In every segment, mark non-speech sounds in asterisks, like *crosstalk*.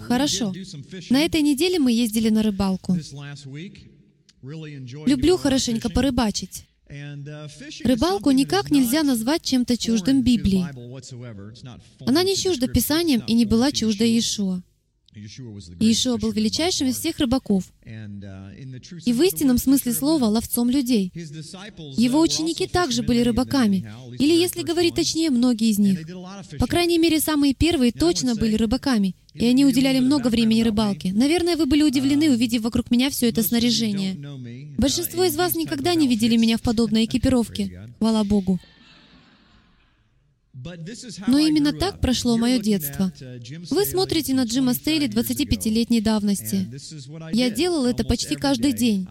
Хорошо. На этой неделе мы ездили на рыбалку. Люблю хорошенько порыбачить. Рыбалку никак нельзя назвать чем-то чуждым Библии. Она не чужда Писанием и не была чужда Иешуа. Иешуа был величайшим из всех рыбаков и в истинном смысле слова ловцом людей. Его ученики также были рыбаками, или, если говорить точнее, многие из них. По крайней мере, самые первые точно были рыбаками, и они уделяли много времени рыбалке. Наверное, вы были удивлены, увидев вокруг меня все это снаряжение. Большинство из вас никогда не видели меня в подобной *laughs* экипировке. Хвала Богу. Но именно так прошло мое детство. Вы смотрите на Джима Стейли 25-летней давности. Я делал это почти каждый день.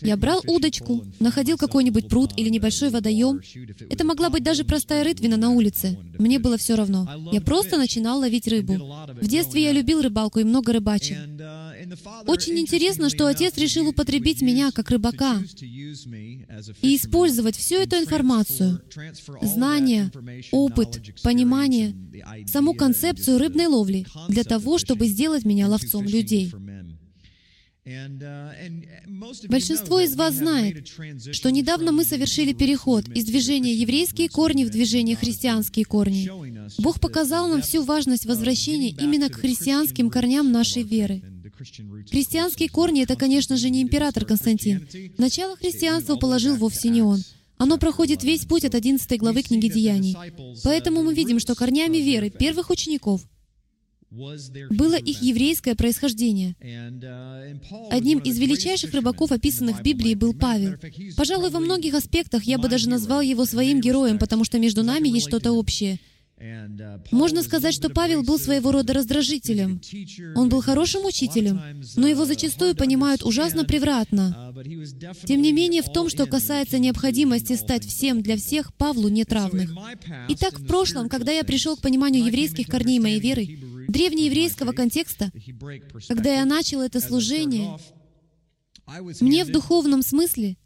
Я брал удочку, находил какой-нибудь пруд или небольшой водоем. Это могла быть даже простая рытвина на улице. Мне было все равно. Я просто начинал ловить рыбу. В детстве я любил рыбалку и много рыбачил. Очень интересно, что отец решил употребить меня как рыбака и использовать всю эту информацию, знания, опыт, понимание, саму концепцию рыбной ловли для того, чтобы сделать меня ловцом людей. Большинство из вас знает, что недавно мы совершили переход из движения еврейские корни в движение христианские корни. Бог показал нам всю важность возвращения именно к христианским корням нашей веры. Христианские корни — это, конечно же, не император Константин. Начало христианства положил вовсе не он. Оно проходит весь путь от 11 главы книги Деяний. Поэтому мы видим, что корнями веры первых учеников было их еврейское происхождение. Одним из величайших рыбаков, описанных в Библии, был Павел. Пожалуй, во многих аспектах я бы даже назвал его своим героем, потому что между нами есть что-то общее. Можно сказать, что Павел был своего рода раздражителем. Он был хорошим учителем, но его зачастую понимают ужасно превратно. Тем не менее, в том, что касается необходимости стать всем для всех, Павлу нет равных. Итак, в прошлом, когда я пришел к пониманию еврейских корней моей веры, древнееврейского контекста, когда я начал это служение, мне в духовном смысле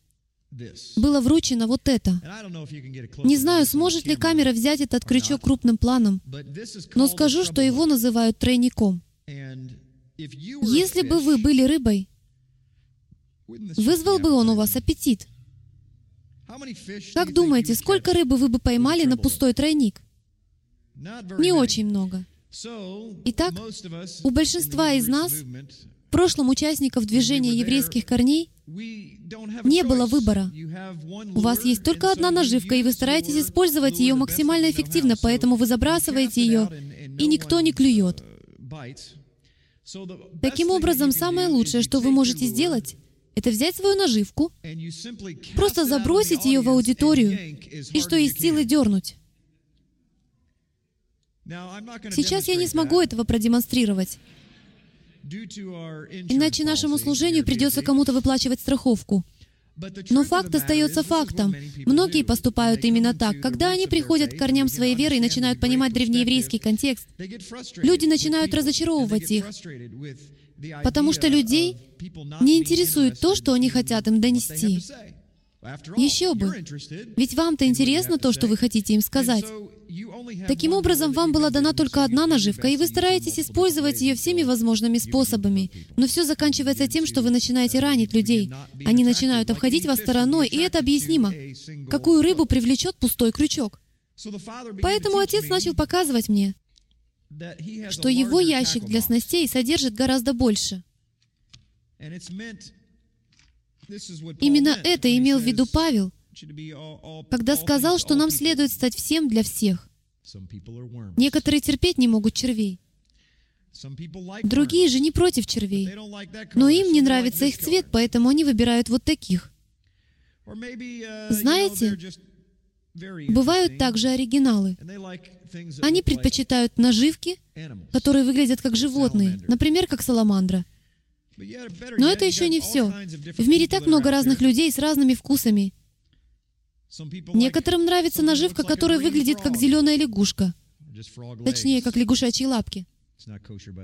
было вручено вот это. Не знаю, сможет ли камера взять этот крючок крупным планом, но скажу, что его называют тройником. Если бы вы были рыбой, вызвал бы он у вас аппетит. Как думаете, сколько рыбы вы бы поймали на пустой тройник? Не очень много. Итак, у большинства из нас, в прошлом участников движения еврейских корней, не было выбора. У вас есть только одна наживка, и вы стараетесь использовать ее максимально эффективно, поэтому вы забрасываете ее, и никто не клюет. Таким образом, самое лучшее, что вы можете сделать, это взять свою наживку, просто забросить ее в аудиторию, и что есть силы дернуть. Сейчас я не смогу этого продемонстрировать. Иначе нашему служению придется кому-то выплачивать страховку. Но факт остается фактом. Многие поступают именно так. Когда они приходят к корням своей веры и начинают понимать древнееврейский контекст, люди начинают разочаровывать их, потому что людей не интересует то, что они хотят им донести. Еще бы. Ведь вам-то интересно то, что вы хотите им сказать. Таким образом, вам была дана только одна наживка, и вы стараетесь использовать ее всеми возможными способами. Но все заканчивается тем, что вы начинаете ранить людей. Они начинают обходить вас стороной, и это объяснимо. Какую рыбу привлечет пустой крючок? Поэтому отец начал показывать мне, что его ящик для снастей содержит гораздо больше. Именно это имел в виду Павел, когда сказал, что нам следует стать всем для всех. Некоторые терпеть не могут червей. Другие же не против червей. Но им не нравится их цвет, поэтому они выбирают вот таких. Знаете, бывают также оригиналы. Они предпочитают наживки, которые выглядят как животные, например, как саламандра. Но это еще не все. В мире так много разных людей с разными вкусами. Некоторым нравится наживка, которая выглядит как зеленая лягушка. Точнее, как лягушачьи лапки.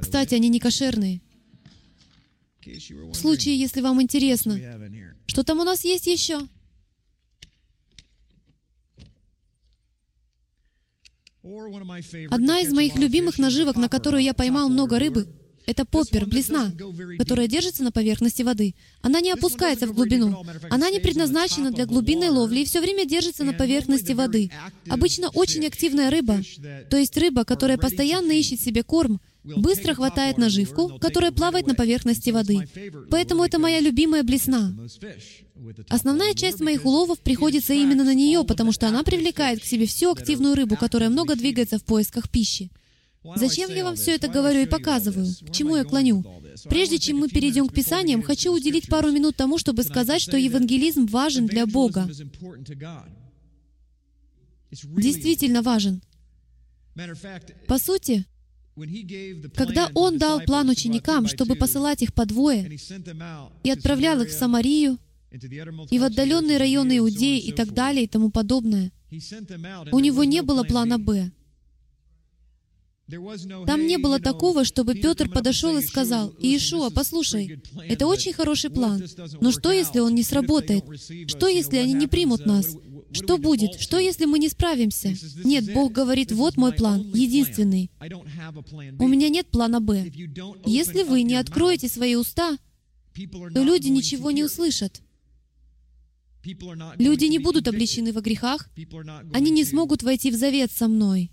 Кстати, они не кошерные. В случае, если вам интересно, что там у нас есть еще? Одна из моих любимых наживок, на которую я поймал много рыбы, это поппер, блесна, которая держится на поверхности воды. Она не опускается в глубину. Она не предназначена для глубинной ловли и все время держится на поверхности воды. Обычно очень активная рыба, то есть рыба, которая постоянно ищет себе корм, быстро хватает наживку, которая плавает на поверхности воды. Поэтому это моя любимая блесна. Основная часть моих уловов приходится именно на нее, потому что она привлекает к себе всю активную рыбу, которая много двигается в поисках пищи. Зачем я вам все это говорю и показываю? К чему я клоню? Прежде чем мы перейдем к Писаниям, хочу уделить пару минут тому, чтобы сказать, что евангелизм важен для Бога. Действительно важен. По сути, когда Он дал план ученикам, чтобы посылать их по двое, и отправлял их в Самарию, и в отдаленные районы Иудеи и так далее и тому подобное, у Него не было плана «Б». Там не было такого, чтобы Петр подошел и сказал, «Иешуа, послушай, это очень хороший план, но что, если он не сработает? Что, если они не примут нас? Что будет? Что, если мы не справимся? Нет, Бог говорит, вот мой план, единственный. У меня нет плана «Б». Если вы не откроете свои уста, то люди ничего не услышат. Люди не будут обличены во грехах, они не смогут войти в завет со мной.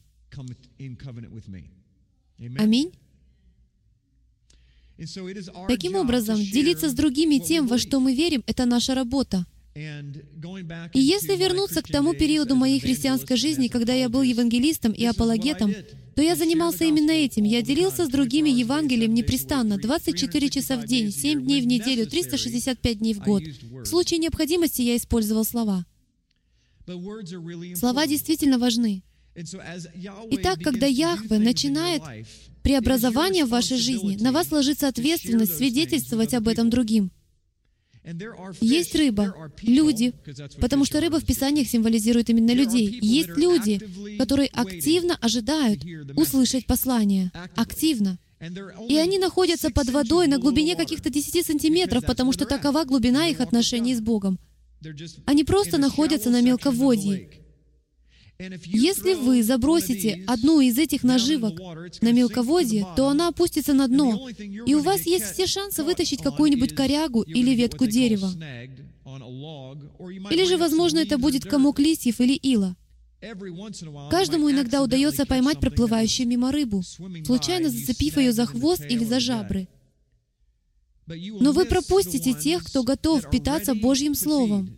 Аминь. Таким образом, делиться с другими тем, во что мы верим, это наша работа. И если вернуться к тому периоду моей христианской жизни, когда я был евангелистом и апологетом, то я занимался именно этим. Я делился с другими Евангелием непрестанно, 24 часа в день, 7 дней в неделю, 365 дней в год. В случае необходимости я использовал слова. Слова действительно важны. Итак, когда Яхве начинает преобразование в вашей жизни, на вас ложится ответственность свидетельствовать об этом другим. Есть рыба, люди, потому что рыба в Писаниях символизирует именно людей. Есть люди, которые активно ожидают услышать послание. Активно. И они находятся под водой на глубине каких-то 10 сантиметров, потому что такова глубина их отношений с Богом. Они просто находятся на мелководье. Если вы забросите одну из этих наживок на мелководье, то она опустится на дно, и у вас есть все шансы вытащить какую-нибудь корягу или ветку дерева. Или же, возможно, это будет комок листьев или ила. Каждому иногда удается поймать проплывающую мимо рыбу, случайно зацепив ее за хвост или за жабры. Но вы пропустите тех, кто готов питаться Божьим Словом,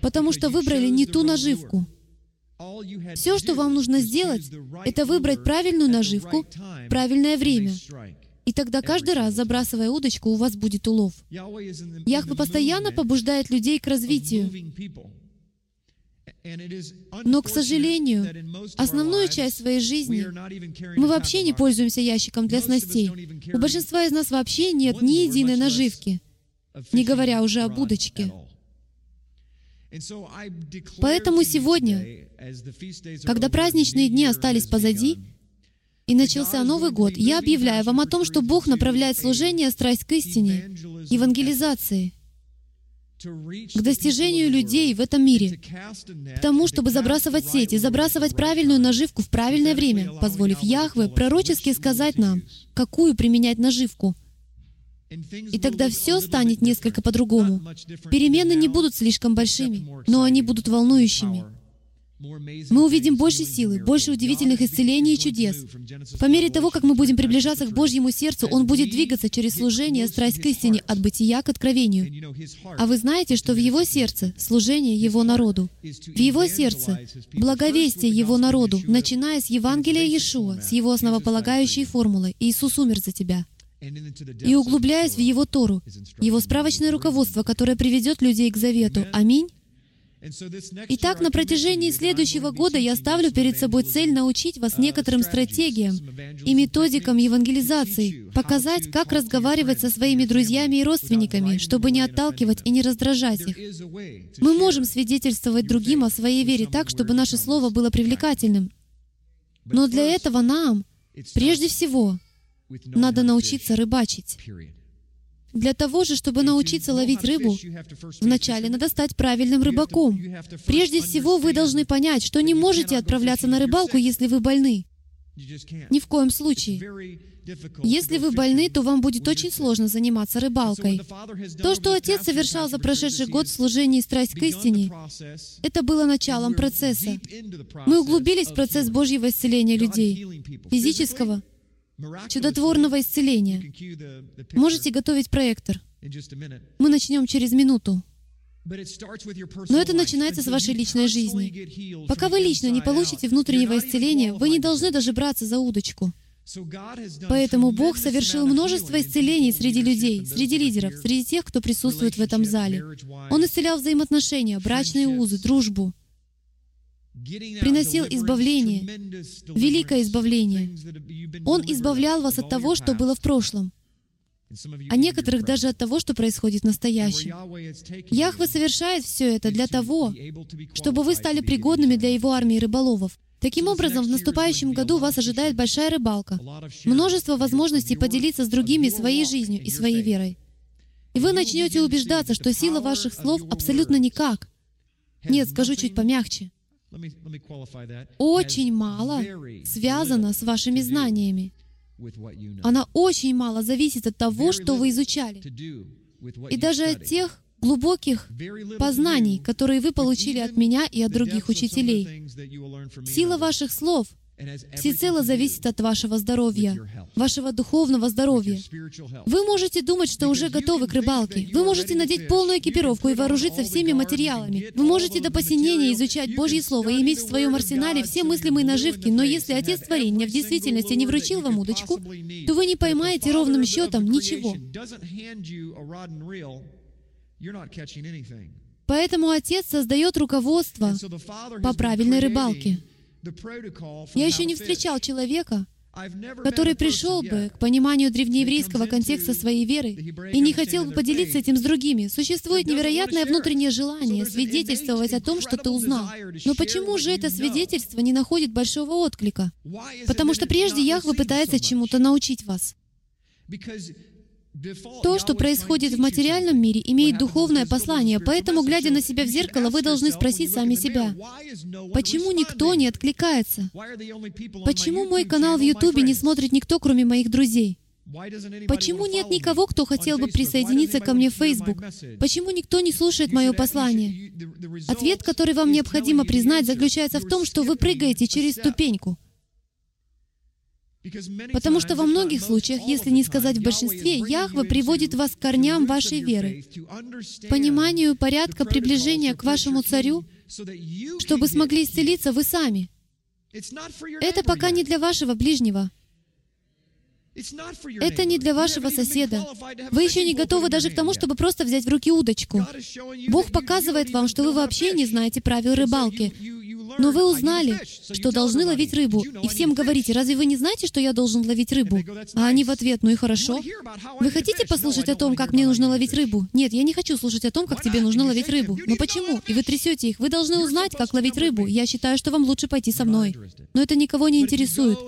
потому что выбрали не ту наживку — все, что вам нужно сделать, это выбрать правильную наживку, правильное время. И тогда каждый раз, забрасывая удочку, у вас будет улов. Яхве постоянно побуждает людей к развитию. Но, к сожалению, основную часть своей жизни мы вообще не пользуемся ящиком для снастей. У большинства из нас вообще нет ни единой наживки, не говоря уже об удочке. Поэтому сегодня, когда праздничные дни остались позади, и начался Новый год, я объявляю вам о том, что Бог направляет служение «Страсть к истине», евангелизации, к достижению людей в этом мире, к тому, чтобы забрасывать сети, забрасывать правильную наживку в правильное время, позволив Яхве пророчески сказать нам, какую применять наживку — и тогда все станет несколько по-другому. Перемены не будут слишком большими, но они будут волнующими. Мы увидим больше силы, больше удивительных исцелений и чудес. По мере того, как мы будем приближаться к Божьему сердцу, Он будет двигаться через служение, страсть к истине, от бытия к откровению. А вы знаете, что в Его сердце служение Его народу. В Его сердце благовестие Его народу, начиная с Евангелия Иешуа, с Его основополагающей формулы «Иисус умер за тебя» и углубляясь в Его Тору, Его справочное руководство, которое приведет людей к завету. Аминь. Итак, на протяжении следующего года я ставлю перед собой цель научить вас некоторым стратегиям и методикам евангелизации, показать, как разговаривать со своими друзьями и родственниками, чтобы не отталкивать и не раздражать их. Мы можем свидетельствовать другим о своей вере так, чтобы наше слово было привлекательным. Но для этого нам, прежде всего, надо научиться рыбачить. Для того же, чтобы научиться ловить рыбу, вначале надо стать правильным рыбаком. Прежде всего, вы должны понять, что не можете отправляться на рыбалку, если вы больны. Ни в коем случае. Если вы больны, то вам будет очень сложно заниматься рыбалкой. То, что Отец совершал за прошедший год в служении «Страсть к истине», это было началом процесса. Мы углубились в процесс Божьего исцеления людей, физического, чудотворного исцеления. Можете готовить проектор. Мы начнем через минуту. Но это начинается с вашей личной жизни. Пока вы лично не получите внутреннего исцеления, вы не должны даже браться за удочку. Поэтому Бог совершил множество исцелений среди людей, среди лидеров, среди тех, кто присутствует в этом зале. Он исцелял взаимоотношения, брачные узы, дружбу, приносил избавление, великое избавление. Он избавлял вас от того, что было в прошлом, а некоторых даже от того, что происходит в настоящем. Яхве совершает все это для того, чтобы вы стали пригодными для Его армии рыболовов. Таким образом, в наступающем году вас ожидает большая рыбалка, множество возможностей поделиться с другими своей жизнью и своей верой. И вы начнете убеждаться, что сила ваших слов абсолютно никак. Нет, скажу чуть помягче. Очень мало связано с вашими знаниями. Она очень мало зависит от того, что вы изучали. И даже от тех глубоких познаний, которые вы получили от меня и от других учителей. Сила ваших слов всецело зависит от вашего здоровья, вашего духовного здоровья. Вы можете думать, что уже готовы к рыбалке. Вы можете надеть полную экипировку и вооружиться всеми материалами. Вы можете до посинения изучать Божье Слово и иметь в своем арсенале все мыслимые наживки, но если Отец Творения в действительности не вручил вам удочку, то вы не поймаете ровным счетом ничего. Поэтому Отец создает руководство по правильной рыбалке. Я еще не встречал человека, который пришел бы к пониманию древнееврейского контекста своей веры и не хотел бы поделиться этим с другими. Существует невероятное внутреннее желание свидетельствовать о том, что ты узнал. Но почему же это свидетельство не находит большого отклика? Потому что прежде Яхве пытается чему-то научить вас. То, что происходит в материальном мире, имеет духовное послание, поэтому, глядя на себя в зеркало, вы должны спросить сами себя, почему никто не откликается? Почему мой канал в Ютубе не смотрит никто, кроме моих друзей? Почему нет никого, кто хотел бы присоединиться ко мне в Facebook? Почему никто не слушает мое послание? Ответ, который вам необходимо признать, заключается в том, что вы прыгаете через ступеньку. Потому что во многих случаях, если не сказать в большинстве, Яхва приводит вас к корням вашей веры, пониманию порядка приближения к вашему царю, чтобы смогли исцелиться вы сами. Это пока не для вашего ближнего. Это не для вашего соседа. Вы еще не готовы даже к тому, чтобы просто взять в руки удочку. Бог показывает вам, что вы вообще не знаете правил рыбалки, но вы узнали, что должны ловить рыбу, и всем говорите, разве вы не знаете, что я должен ловить рыбу? А они в ответ, ну и хорошо. Вы хотите послушать о том, как мне нужно ловить рыбу? Нет, я не хочу слушать о том, как тебе нужно ловить рыбу. Но почему? И вы трясете их. Вы должны узнать, как ловить рыбу. Я считаю, что вам лучше пойти со мной. Но это никого не интересует.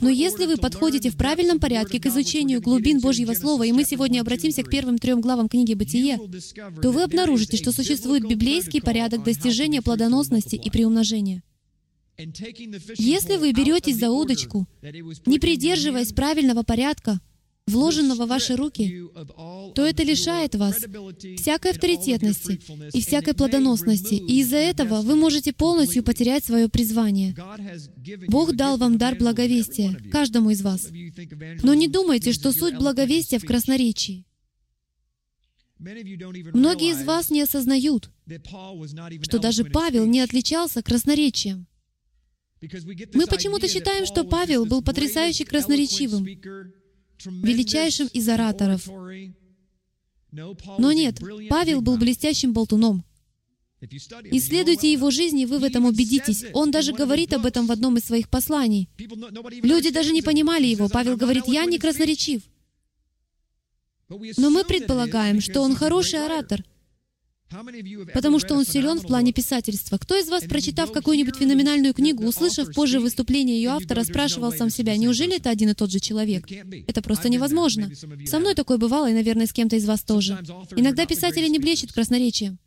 Но если вы подходите в правильном порядке к изучению глубин Божьего Слова, и мы сегодня обратимся к первым трем главам книги «Бытие», то вы обнаружите, что существует библейский порядок достижения плодоносности и приумножения. Если вы беретесь за удочку, не придерживаясь правильного порядка, вложенного в ваши руки, то это лишает вас всякой авторитетности и всякой плодоносности, и из-за этого вы можете полностью потерять свое призвание. Бог дал вам дар благовестия, каждому из вас. Но не думайте, что суть благовестия в красноречии. Многие из вас не осознают, что даже Павел не отличался красноречием. Мы почему-то считаем, что Павел был потрясающе красноречивым, величайшим из ораторов. Но нет, Павел был блестящим болтуном. Исследуйте его жизнь, и вы в этом убедитесь. Он даже говорит об этом в одном из своих посланий. Люди даже не понимали его. Павел говорит, «Я не красноречив». Но мы предполагаем, что он хороший оратор, потому что он силен в плане писательства. Кто из вас, прочитав какую-нибудь феноменальную книгу, услышав позже выступление ее автора, спрашивал сам себя, неужели это один и тот же человек? Это просто невозможно. Со мной такое бывало, и, наверное, с кем-то из вас тоже. Иногда писатели не блещут красноречием.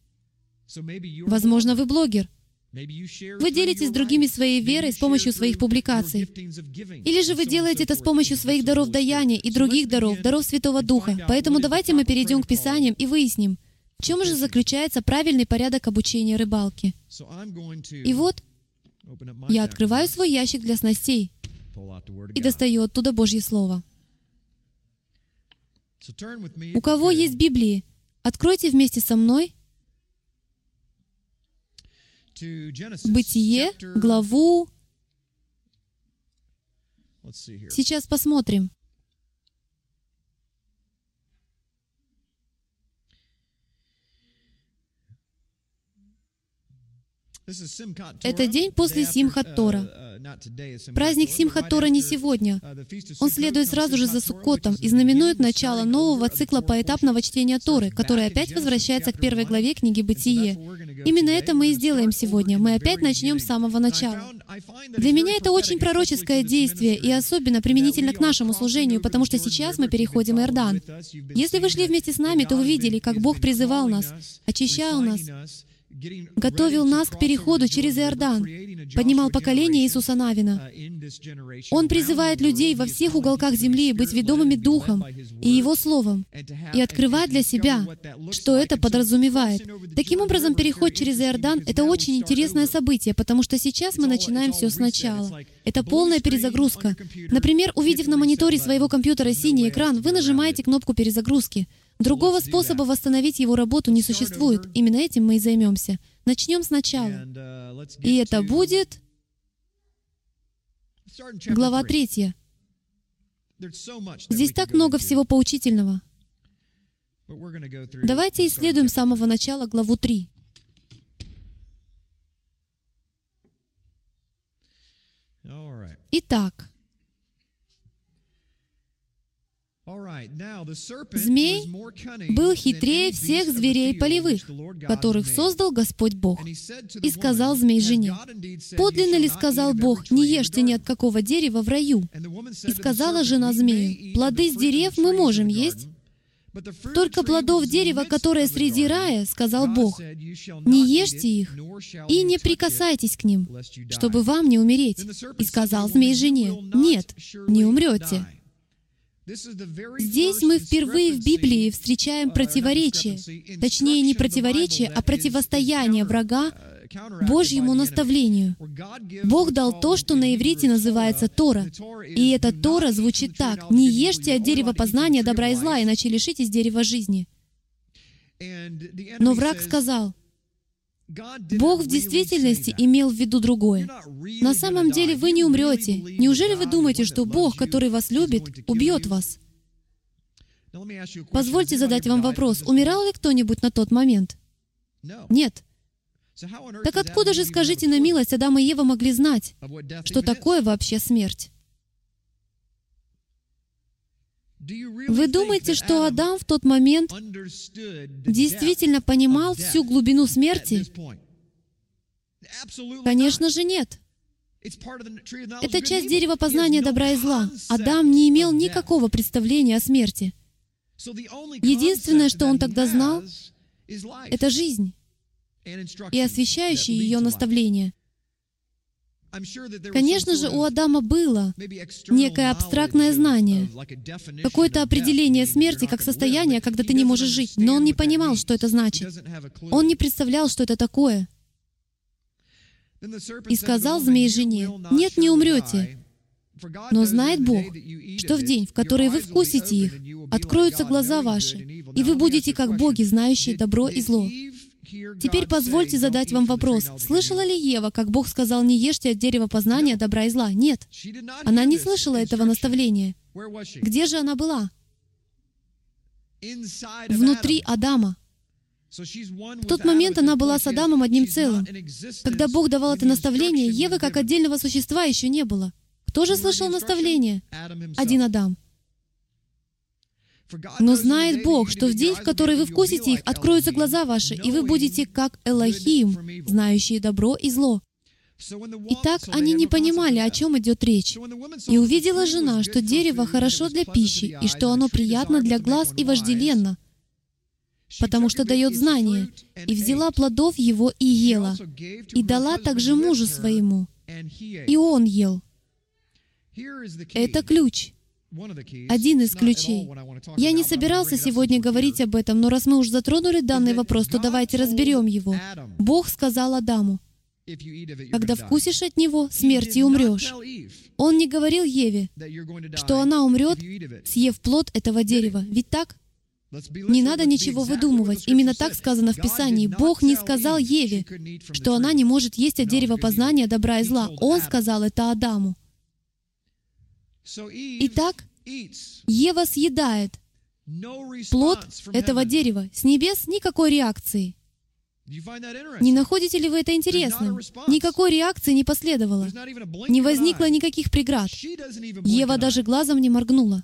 Возможно, вы блогер. Вы делитесь с другими своей верой с помощью своих публикаций. Или же вы делаете это с помощью своих даров даяния и других даров, даров Святого Духа. Поэтому давайте мы перейдем к Писаниям и выясним, в чем же заключается правильный порядок обучения рыбалки. И вот я открываю свой ящик для снастей и достаю оттуда Божье Слово. У кого есть Библии, откройте вместе со мной Бытие, главу... Сейчас посмотрим. Это день после Симхат Тора. Праздник Симхат Тора не сегодня. Он следует сразу же за Суккотом и знаменует начало нового цикла поэтапного чтения Торы, который опять возвращается к первой главе книги «Бытие». Именно это мы и сделаем сегодня. Мы опять начнем с самого начала. Для меня это очень пророческое действие, и особенно применительно к нашему служению, потому что сейчас мы переходим Иордан. Если вы шли вместе с нами, то вы видели, как Бог призывал нас, очищал нас, готовил нас к переходу через Иордан, поднимал поколение Иисуса Навина. Он призывает людей во всех уголках земли быть ведомыми Духом и Его Словом и открывать для себя, что это подразумевает. Таким образом, переход через Иордан — это очень интересное событие, потому что сейчас мы начинаем все сначала. Это полная перезагрузка. Например, увидев на мониторе своего компьютера синий экран, вы нажимаете кнопку перезагрузки — Другого способа восстановить его работу не существует. Именно этим мы и займемся. Начнем сначала. uh, И это будет глава третья. Здесь так много всего поучительного. Давайте исследуем с самого начала главу 3. Итак, Змей был хитрее всех зверей полевых, которых создал Господь Бог. И сказал змей жене, «Подлинно ли сказал Бог, не ешьте ни от какого дерева в раю?» И сказала жена змею, «Плоды с дерев мы можем есть, только плодов дерева, которое среди рая, сказал Бог, не ешьте их и не прикасайтесь к ним, чтобы вам не умереть. И сказал змей жене, нет, не умрете. Здесь мы впервые в Библии встречаем противоречие, точнее не противоречие, а противостояние врага Божьему наставлению. Бог дал то, что на иврите называется Тора. И эта Тора звучит так. «Не ешьте от дерева познания добра и зла, иначе лишитесь дерева жизни». Но враг сказал, Бог в действительности имел в виду другое. На самом деле вы не умрете. Неужели вы думаете, что Бог, который вас любит, убьет вас? Позвольте задать вам вопрос. Умирал ли кто-нибудь на тот момент? Нет. Так откуда же, скажите на милость, Адам и Ева могли знать, что такое вообще смерть? Вы думаете, что Адам в тот момент действительно понимал всю глубину смерти? Конечно же нет. Это часть дерева познания добра и зла. Адам не имел никакого представления о смерти. Единственное, что он тогда знал, это жизнь и освещающие ее наставления. Конечно же, у Адама было некое абстрактное знание, какое-то определение смерти как состояние, когда ты не можешь жить, но он не понимал, что это значит. Он не представлял, что это такое. И сказал змей жене, «Нет, не умрете, но знает Бог, что в день, в который вы вкусите их, откроются глаза ваши, и вы будете как боги, знающие добро и зло». Теперь позвольте задать вам вопрос. Слышала ли Ева, как Бог сказал, не ешьте от дерева познания добра и зла? Нет. Она не слышала этого наставления. Где же она была? Внутри Адама. В тот момент она была с Адамом одним целым. Когда Бог давал это наставление, Евы как отдельного существа еще не было. Кто же слышал наставление? Один Адам. Но знает Бог, что в день, в который вы вкусите их, откроются глаза ваши, и вы будете как Элохим, знающие добро и зло. Итак, они не понимали, о чем идет речь. И увидела жена, что дерево хорошо для пищи, и что оно приятно для глаз и вожделенно, потому что дает знание, и взяла плодов его и ела, и дала также мужу своему, и он ел. Это ключ. Один из ключей. Я не собирался сегодня говорить об этом, но раз мы уже затронули данный вопрос, то давайте разберем его. Бог сказал Адаму, когда вкусишь от него, смерти умрешь. Он не говорил Еве, что она умрет, съев плод этого дерева. Ведь так? Не надо ничего выдумывать. Именно так сказано в Писании. Бог не сказал Еве, что она не может есть от дерева познания добра и зла. Он сказал это Адаму. Итак, Ева съедает плод этого дерева. С небес никакой реакции. Не находите ли вы это интересным? Никакой реакции не последовало. Не возникло никаких преград. Ева даже глазом не моргнула.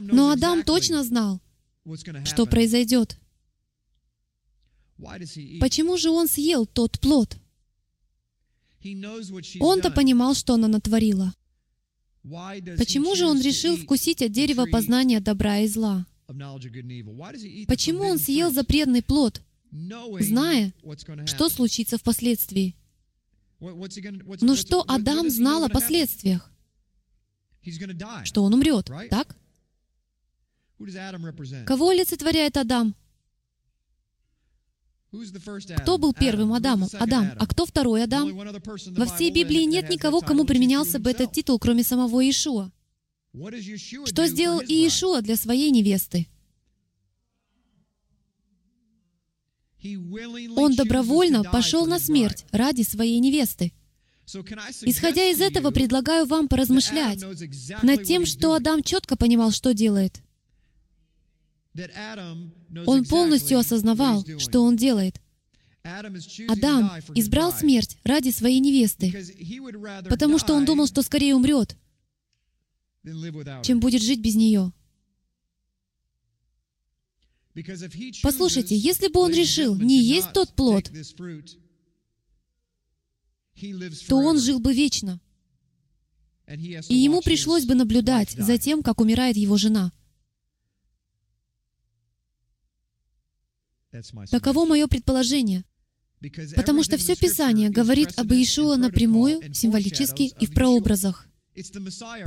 Но Адам точно знал, что произойдет. Почему же он съел тот плод? Он-то понимал, что она натворила. Почему же он решил вкусить от дерева познания добра и зла? Почему он съел запретный плод, зная, что случится впоследствии? Но что Адам знал о последствиях? Что он умрет, так? Кого олицетворяет Адам? Кто был первым Адамом? Адам. А кто второй Адам? Во всей Библии нет никого, кому применялся бы этот титул, кроме самого Иешуа. Что сделал Иешуа для своей невесты? Он добровольно пошел на смерть ради своей невесты. Исходя из этого, предлагаю вам поразмышлять над тем, что Адам четко понимал, что делает. Он полностью осознавал, что он делает. Адам избрал смерть ради своей невесты, потому что он думал, что скорее умрет, чем будет жить без нее. Послушайте, если бы он решил не есть тот плод, то он жил бы вечно. И ему пришлось бы наблюдать за тем, как умирает его жена. Таково мое предположение. Потому что все Писание говорит об Иешуа напрямую, символически и в прообразах.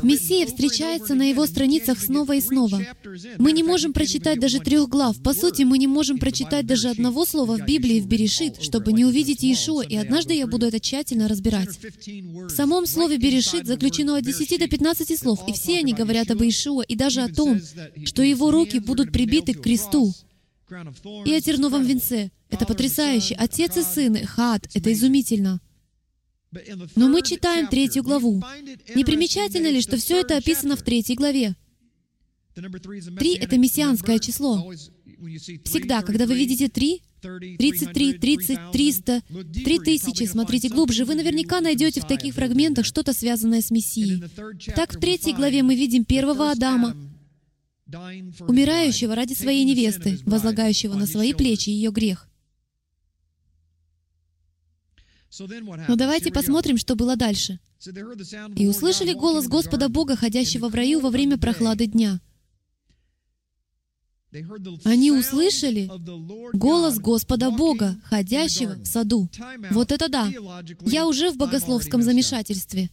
Мессия встречается на его страницах снова и снова. Мы не можем прочитать даже трех глав. По сути, мы не можем прочитать даже одного слова в Библии в Берешит, чтобы не увидеть Иешуа, и однажды я буду это тщательно разбирать. В самом слове Берешит заключено от 10 до 15 слов, и все они говорят об Иешуа, и даже о том, что его руки будут прибиты к кресту, и о терновом венце. Это потрясающе. Отец и сын, хат, это изумительно. Но мы читаем третью главу. Не примечательно ли, что все это описано в третьей главе? Три — это мессианское число. Всегда, когда вы видите три, 33, 30, 300, 3000, смотрите глубже, вы наверняка найдете в таких фрагментах что-то связанное с Мессией. Так, в третьей главе мы видим первого Адама, умирающего ради своей невесты, возлагающего на свои плечи ее грех. Но давайте посмотрим, что было дальше. «И услышали голос Господа Бога, ходящего в раю во время прохлады дня». Они услышали голос Господа Бога, ходящего в саду. Вот это да! Я уже в богословском замешательстве.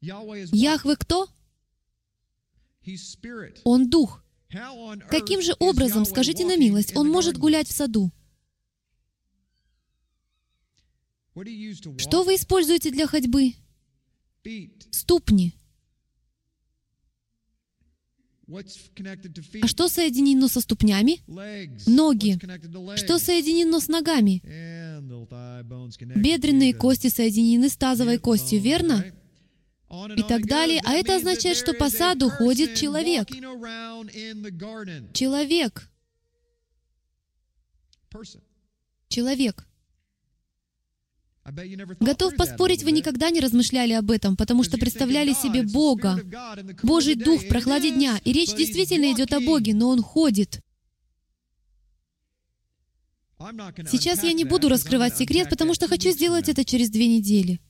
Яхве кто? Он Дух. Каким же образом, скажите на милость, Он может гулять в саду? Что вы используете для ходьбы? Ступни. А что соединено со ступнями? Ноги. Что соединено с ногами? Бедренные кости соединены с тазовой костью, верно? И так далее. А это означает, что по саду ходит человек. Человек. Человек. Готов поспорить, вы никогда не размышляли об этом, потому что представляли себе Бога, Божий Дух в прохладе дня. И речь действительно идет о Боге, но Он ходит. Сейчас я не буду раскрывать секрет, потому что хочу сделать это через две недели.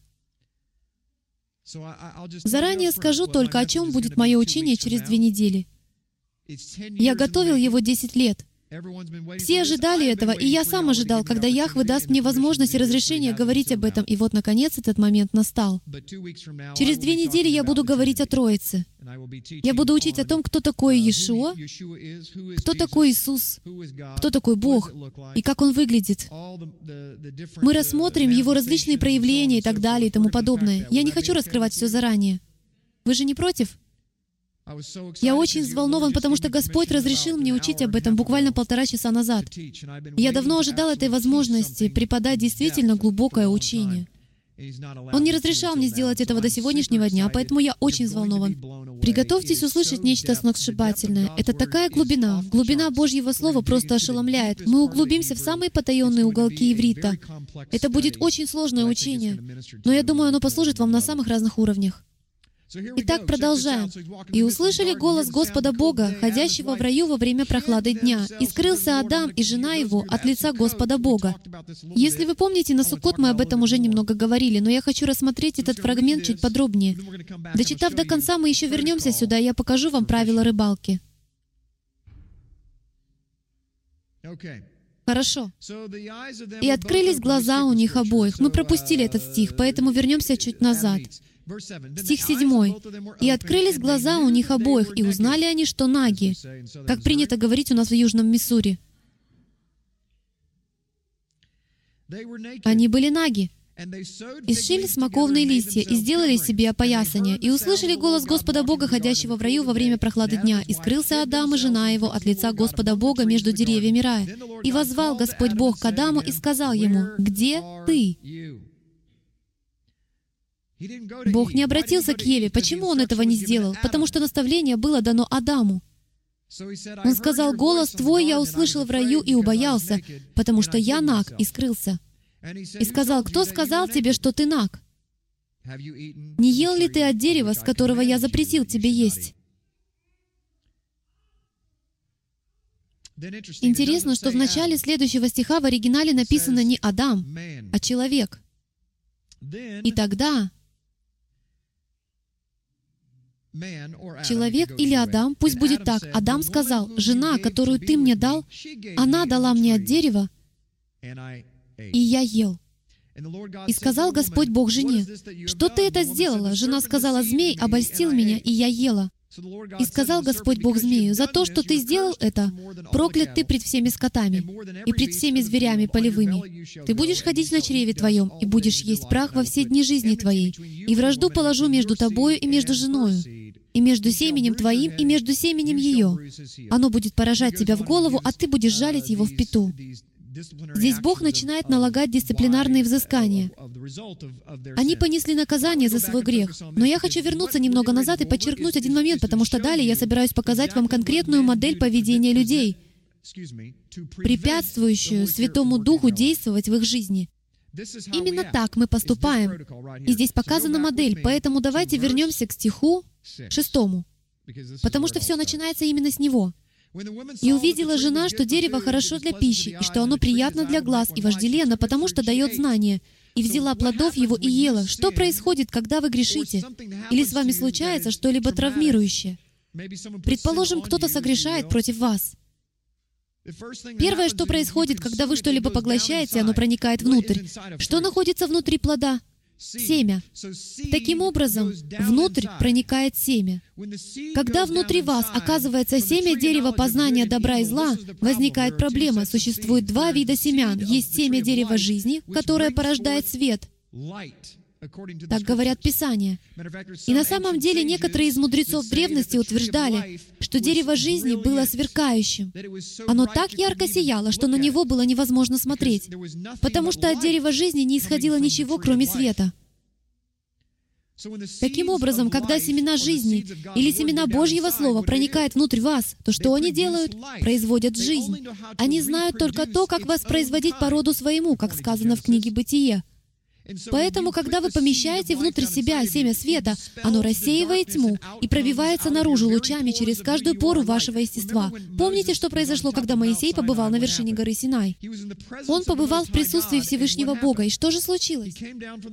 Заранее скажу только, о чем будет мое учение через две недели. Я готовил его 10 лет. Все ожидали этого, и я сам ожидал, когда Яхве даст мне возможность и разрешение говорить об этом. И вот, наконец, этот момент настал. Через две недели я буду говорить о Троице. Я буду учить о том, кто такой Иешуа, кто такой Иисус, кто такой Бог и как Он выглядит. Мы рассмотрим Его различные проявления и так далее и тому подобное. Я не хочу раскрывать все заранее. Вы же не против? Я очень взволнован, потому что Господь разрешил мне учить об этом буквально полтора часа назад. Я давно ожидал этой возможности преподать действительно глубокое учение. Он не разрешал мне сделать этого до сегодняшнего дня, поэтому я очень взволнован. Приготовьтесь услышать нечто сногсшибательное. Это такая глубина. Глубина Божьего Слова просто ошеломляет. Мы углубимся в самые потаенные уголки иврита. Это будет очень сложное учение, но я думаю, оно послужит вам на самых разных уровнях. Итак, продолжаем. «И услышали голос Господа Бога, ходящего в раю во время прохлады дня. И скрылся Адам и жена его от лица Господа Бога». Если вы помните, на Суккот мы об этом уже немного говорили, но я хочу рассмотреть этот фрагмент чуть подробнее. Дочитав до конца, мы еще вернемся сюда, и я покажу вам правила рыбалки. Хорошо. «И открылись глаза у них обоих». Мы пропустили этот стих, поэтому вернемся чуть назад. Стих 7. «И открылись глаза у них обоих, и узнали они, что наги», как принято говорить у нас в Южном Миссури. Они были наги. И сшили смоковные листья, и сделали себе опоясание, и услышали голос Господа Бога, ходящего в раю во время прохлады дня, и скрылся Адам и жена его от лица Господа Бога между деревьями рая. И возвал Господь Бог к Адаму и сказал ему, «Где ты?» Бог не обратился к Еве. Почему Он этого не сделал? Потому что наставление было дано Адаму. Он сказал, «Голос твой я услышал в раю и убоялся, потому что я наг и скрылся». И сказал, «Кто сказал тебе, что ты наг? Не ел ли ты от дерева, с которого я запретил тебе есть?» Интересно, что в начале следующего стиха в оригинале написано не «Адам», а «человек». И тогда Человек или Адам, пусть будет так. Адам сказал, «Жена, которую ты мне дал, она дала мне от дерева, и я ел». И сказал Господь Бог жене, «Что ты это сделала?» Жена сказала, «Змей обольстил меня, и я ела». И сказал Господь Бог змею, «За то, что ты сделал это, проклят ты пред всеми скотами и пред всеми зверями полевыми. Ты будешь ходить на чреве твоем, и будешь есть прах во все дни жизни твоей, и вражду положу между тобою и между женою, и между семенем твоим, и между семенем ее. Оно будет поражать тебя в голову, а ты будешь жалить его в пету». Здесь Бог начинает налагать дисциплинарные взыскания. Они понесли наказание за свой грех. Но я хочу вернуться немного назад и подчеркнуть один момент, потому что далее я собираюсь показать вам конкретную модель поведения людей, препятствующую Святому Духу действовать в их жизни. Именно так мы поступаем. И здесь показана модель, поэтому давайте вернемся к стиху шестому, потому что все начинается именно с него. «И увидела жена, что дерево хорошо для пищи, и что оно приятно для глаз и вожделенно, потому что дает знание, и взяла плодов его и ела». Что происходит, когда вы грешите? Или с вами случается что-либо травмирующее? Предположим, кто-то согрешает против вас. Первое, что происходит, когда вы что-либо поглощаете, оно проникает внутрь. Что находится внутри плода? семя. Таким образом, внутрь проникает семя. Когда внутри вас оказывается семя дерева познания добра и зла, возникает проблема. Существует два вида семян. Есть семя дерева жизни, которое порождает свет, так говорят Писания. И на самом деле некоторые из мудрецов древности утверждали, что дерево жизни было сверкающим. Оно так ярко сияло, что на него было невозможно смотреть, потому что от дерева жизни не исходило ничего, кроме света. Таким образом, когда семена жизни или семена Божьего Слова проникают внутрь вас, то что они делают? Производят жизнь. Они знают только то, как воспроизводить по роду своему, как сказано в книге «Бытие». Поэтому, когда вы помещаете внутрь себя семя света, оно рассеивает тьму и пробивается наружу лучами через каждую пору вашего естества. Помните, что произошло, когда Моисей побывал на вершине горы Синай? Он побывал в присутствии Всевышнего Бога. И что же случилось?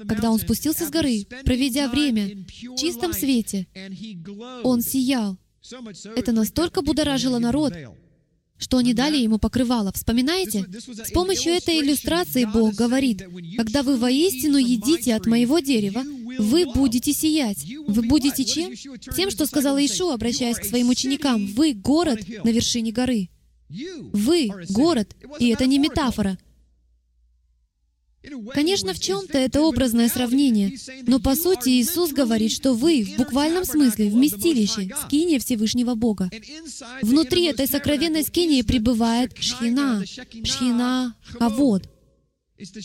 Когда он спустился с горы, проведя время в чистом свете, он сиял. Это настолько будоражило народ, что они дали ему покрывало. Вспоминаете? С помощью этой иллюстрации Бог говорит, «Когда вы воистину едите от моего дерева, вы будете сиять. Вы будете чем? Тем, что сказал Ишу, обращаясь к своим ученикам. Вы — город на вершине горы. Вы — город, и это не метафора. Конечно, в чем-то это образное сравнение, но по сути Иисус говорит, что вы в буквальном смысле вместилище, скиния Всевышнего Бога. Внутри этой сокровенной скинии пребывает Шхина, Шхина Хавод.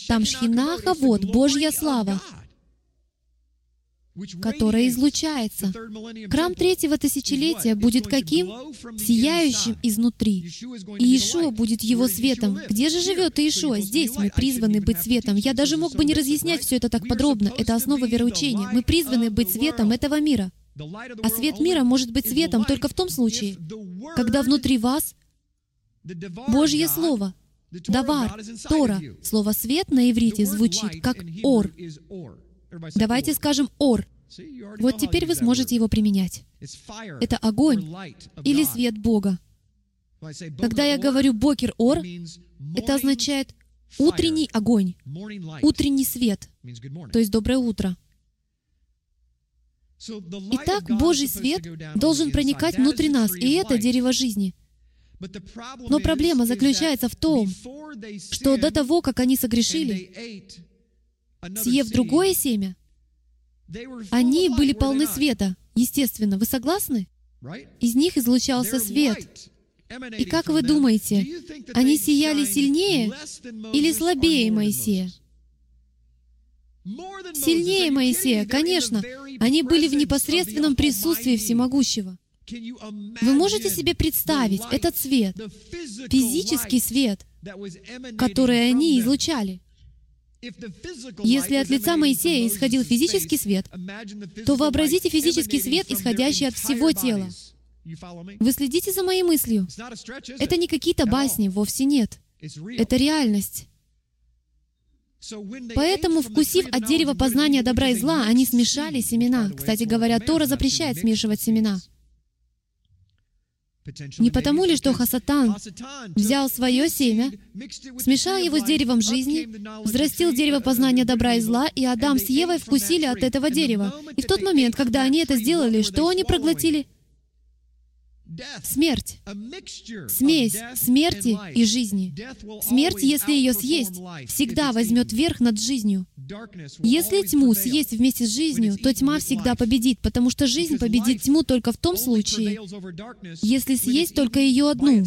Там Шхина Хавод, Божья слава, которая излучается. Храм третьего тысячелетия будет каким? Сияющим изнутри. И Иешуа будет его светом. Где же живет Иешуа? Здесь мы призваны быть светом. Я даже мог бы не разъяснять все это так подробно. Это основа вероучения. Мы призваны быть светом этого мира. А свет мира может быть светом только в том случае, когда внутри вас Божье Слово, Давар, Тора. Слово «свет» на иврите звучит как «ор». Давайте скажем «ор». Вот теперь вы сможете его применять. Это огонь или свет Бога. Когда я говорю «бокер ор», это означает утренний огонь, утренний свет, то есть доброе утро. Итак, Божий свет должен проникать внутри нас, и это дерево жизни. Но проблема заключается в том, что до того, как они согрешили, съев другое семя, они были полны света, естественно. Вы согласны? Из них излучался свет. И как вы думаете, они сияли сильнее или слабее Моисея? Сильнее Моисея, конечно. Они были в непосредственном присутствии Всемогущего. Вы можете себе представить этот свет, физический свет, который они излучали? Если от лица Моисея исходил физический свет, то вообразите физический свет, исходящий от всего тела. Вы следите за моей мыслью? Это не какие-то басни, вовсе нет. Это реальность. Поэтому, вкусив от дерева познания добра и зла, они смешали семена. Кстати говоря, Тора запрещает смешивать семена. Не потому ли, что Хасатан взял свое семя, смешал его с деревом жизни, взрастил дерево познания добра и зла, и Адам с Евой вкусили от этого дерева. И в тот момент, когда они это сделали, что они проглотили? Смерть. Смесь смерти и жизни. Смерть, если ее съесть, всегда возьмет верх над жизнью. Если тьму съесть вместе с жизнью, то тьма всегда победит, потому что жизнь победит тьму только в том случае, если съесть только ее одну.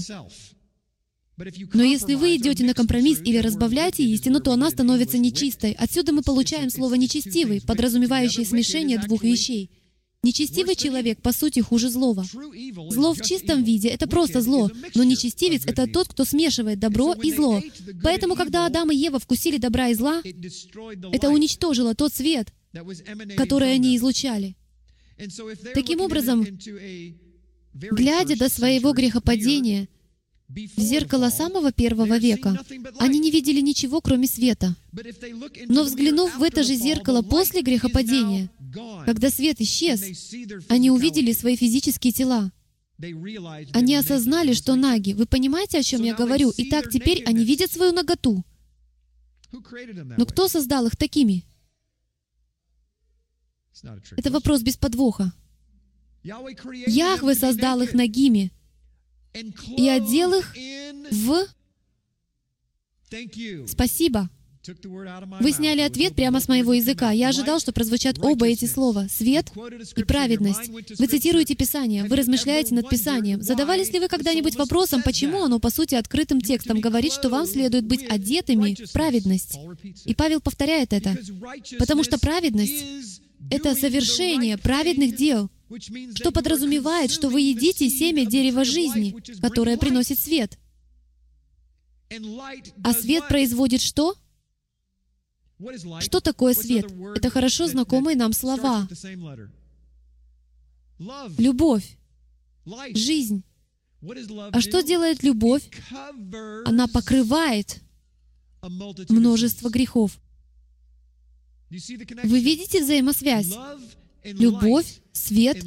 Но если вы идете на компромисс или разбавляете истину, то она становится нечистой. Отсюда мы получаем слово «нечестивый», подразумевающее смешение двух вещей — Нечестивый человек, по сути, хуже злого. Зло в чистом виде — это просто зло, но нечестивец — это тот, кто смешивает добро и зло. Поэтому, когда Адам и Ева вкусили добра и зла, это уничтожило тот свет, который они излучали. Таким образом, глядя до своего грехопадения, в зеркало самого первого века, они не видели ничего, кроме света. Но взглянув в это же зеркало после грехопадения, когда свет исчез, они увидели свои физические тела. Они осознали, что наги. Вы понимаете, о чем я говорю? Итак, теперь они видят свою наготу. Но кто создал их такими? Это вопрос без подвоха. Яхве создал их нагими и одел их в... Спасибо. Вы сняли ответ прямо с моего языка. Я ожидал, что прозвучат оба эти слова — свет и праведность. Вы цитируете Писание, вы размышляете над Писанием. Задавались ли вы когда-нибудь вопросом, почему оно, по сути, открытым текстом говорит, что вам следует быть одетыми в праведность? И Павел повторяет это. Потому что праведность — это совершение праведных дел, что подразумевает, что вы едите семя дерева жизни, которое приносит свет. А свет производит что? Что такое свет? Это хорошо знакомые нам слова. Любовь, жизнь. А что делает любовь? Она покрывает множество грехов. Вы видите взаимосвязь? Любовь, свет,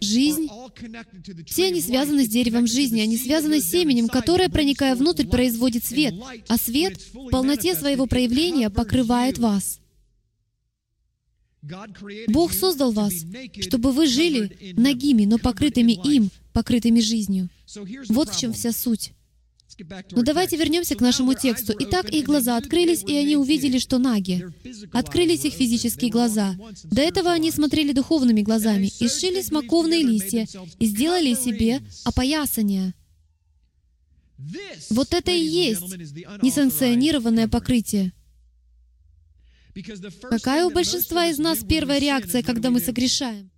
жизнь, все они связаны с деревом жизни, они связаны с семенем, которое, проникая внутрь, производит свет, а свет в полноте своего проявления покрывает вас. Бог создал вас, чтобы вы жили нагими, но покрытыми им, покрытыми жизнью. Вот в чем вся суть. Но давайте вернемся к нашему тексту. Итак, их глаза открылись, и они увидели, что наги. Открылись их физические глаза. До этого они смотрели духовными глазами и сшили смоковные листья и сделали себе опоясание. Вот это и есть несанкционированное покрытие. Какая у большинства из нас первая реакция, когда мы согрешаем?